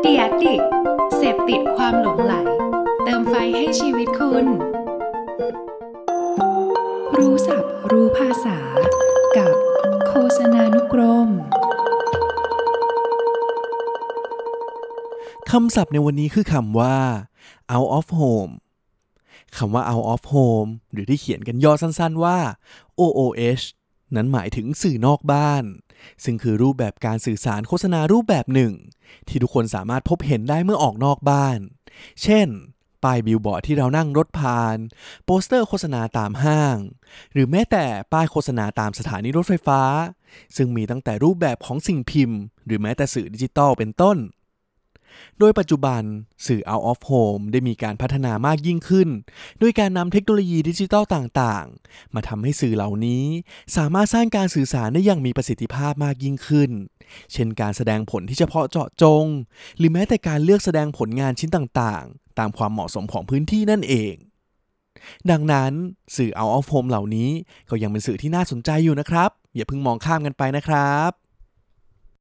เดียดิกเสพติดความหลงไหล เติมไฟให้ชีวิตคุณ รู้ศัพท์รู้ภาษา กับโฆษณานุกรมคำศัพท์ในวันนี้คือคำว่า out of home คำว่า out of home หรือที่เขียนกันย่อสั้นๆว่า OOH นั้นหมายถึงสื่อนอกบ้าน ซึ่งคือรูปแบบการสื่อสารโฆษณารูปแบบหนึ่ง ที่ทุกคนสามารถพบเห็นได้เมื่อออกนอกบ้าน เช่น ป้ายบิลบอร์ดที่เรานั่งรถผ่าน โปสเตอร์โฆษณาตามห้าง หรือแม้แต่ป้ายโฆษณาตามสถานีรถไฟฟ้า ซึ่งมีตั้งแต่รูปแบบของสิ่งพิมพ์ หรือแม้แต่สื่อดิจิตอลเป็นต้น โดยปัจจุบันสื่อ out of home ได้มีการพัฒนามากยิ่งขึ้น ด้วยการนำเทคโนโลยีดิจิทัลต่างๆ มาทำให้สื่อเหล่านี้ สามารถสร้างการสื่อสารได้อย่างมีประสิทธิภาพมากยิ่งขึ้น เช่นการแสดงผลที่เฉพาะเจาะจง หรือแม้แต่การเลือกแสดงผลงานชิ้นต่างๆ ตามความเหมาะสมของพื้นที่นั่นเองดังนั้นสื่อ out of home เหล่านี้ก็ยังเป็นสื่อที่น่าสนใจอยู่นะครับ อย่าเพิ่งมองข้ามกันไปนะครับ